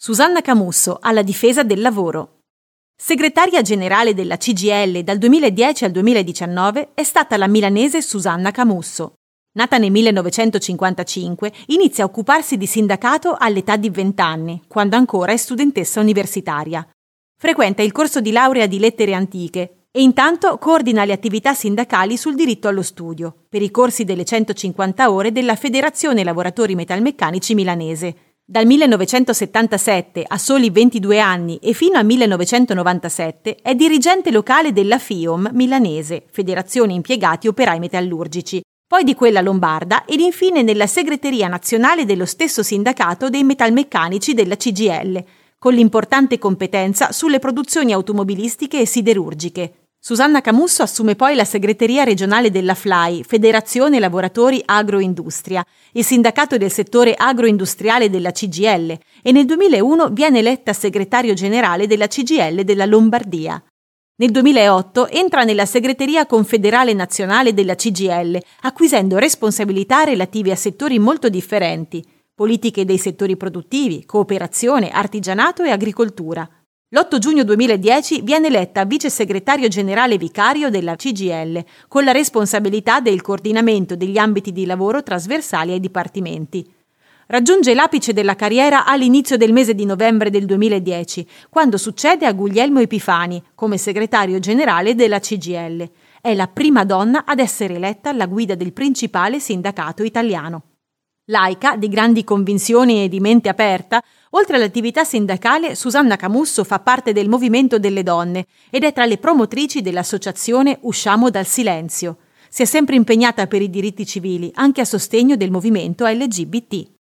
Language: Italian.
Susanna Camusso alla difesa del lavoro. Segretaria generale della CGL dal 2010 al 2019 è stata la milanese Susanna Camusso. Nata nel 1955, inizia a occuparsi di sindacato all'età di 20 anni, quando ancora è studentessa universitaria. Frequenta il corso di laurea di lettere antiche e intanto coordina le attività sindacali sul diritto allo studio, per i corsi delle 150 ore della Federazione Lavoratori Metalmeccanici Milanese, dal 1977 a soli 22 anni e fino al 1997 è dirigente locale della FIOM milanese, Federazione Impiegati Operai Metallurgici, poi di quella lombarda ed infine nella segreteria nazionale dello stesso sindacato dei metalmeccanici della CGL, con l'importante competenza sulle produzioni automobilistiche e siderurgiche, Susanna Camusso assume poi la segreteria regionale della FLAI, Federazione Lavoratori Agroindustria, il sindacato del settore agroindustriale della CGL e nel 2001 viene eletta segretario generale della CGL della Lombardia. Nel 2008 entra nella segreteria confederale nazionale della CGL, acquisendo responsabilità relative a settori molto differenti, politiche dei settori produttivi, cooperazione, artigianato e agricoltura. L'8 giugno 2010 viene eletta vice segretario generale vicario della CGL, con la responsabilità del coordinamento degli ambiti di lavoro trasversali ai dipartimenti. Raggiunge l'apice della carriera all'inizio del mese di novembre del 2010, quando succede a Guglielmo Epifani come segretario generale della CGL. È la prima donna ad essere eletta alla guida del principale sindacato italiano. Laica, di grandi convinzioni e di mente aperta, oltre all'attività sindacale, Susanna Camusso fa parte del movimento delle donne ed è tra le promotrici dell'associazione Usciamo dal silenzio. Si è sempre impegnata per i diritti civili, anche a sostegno del movimento LGBT.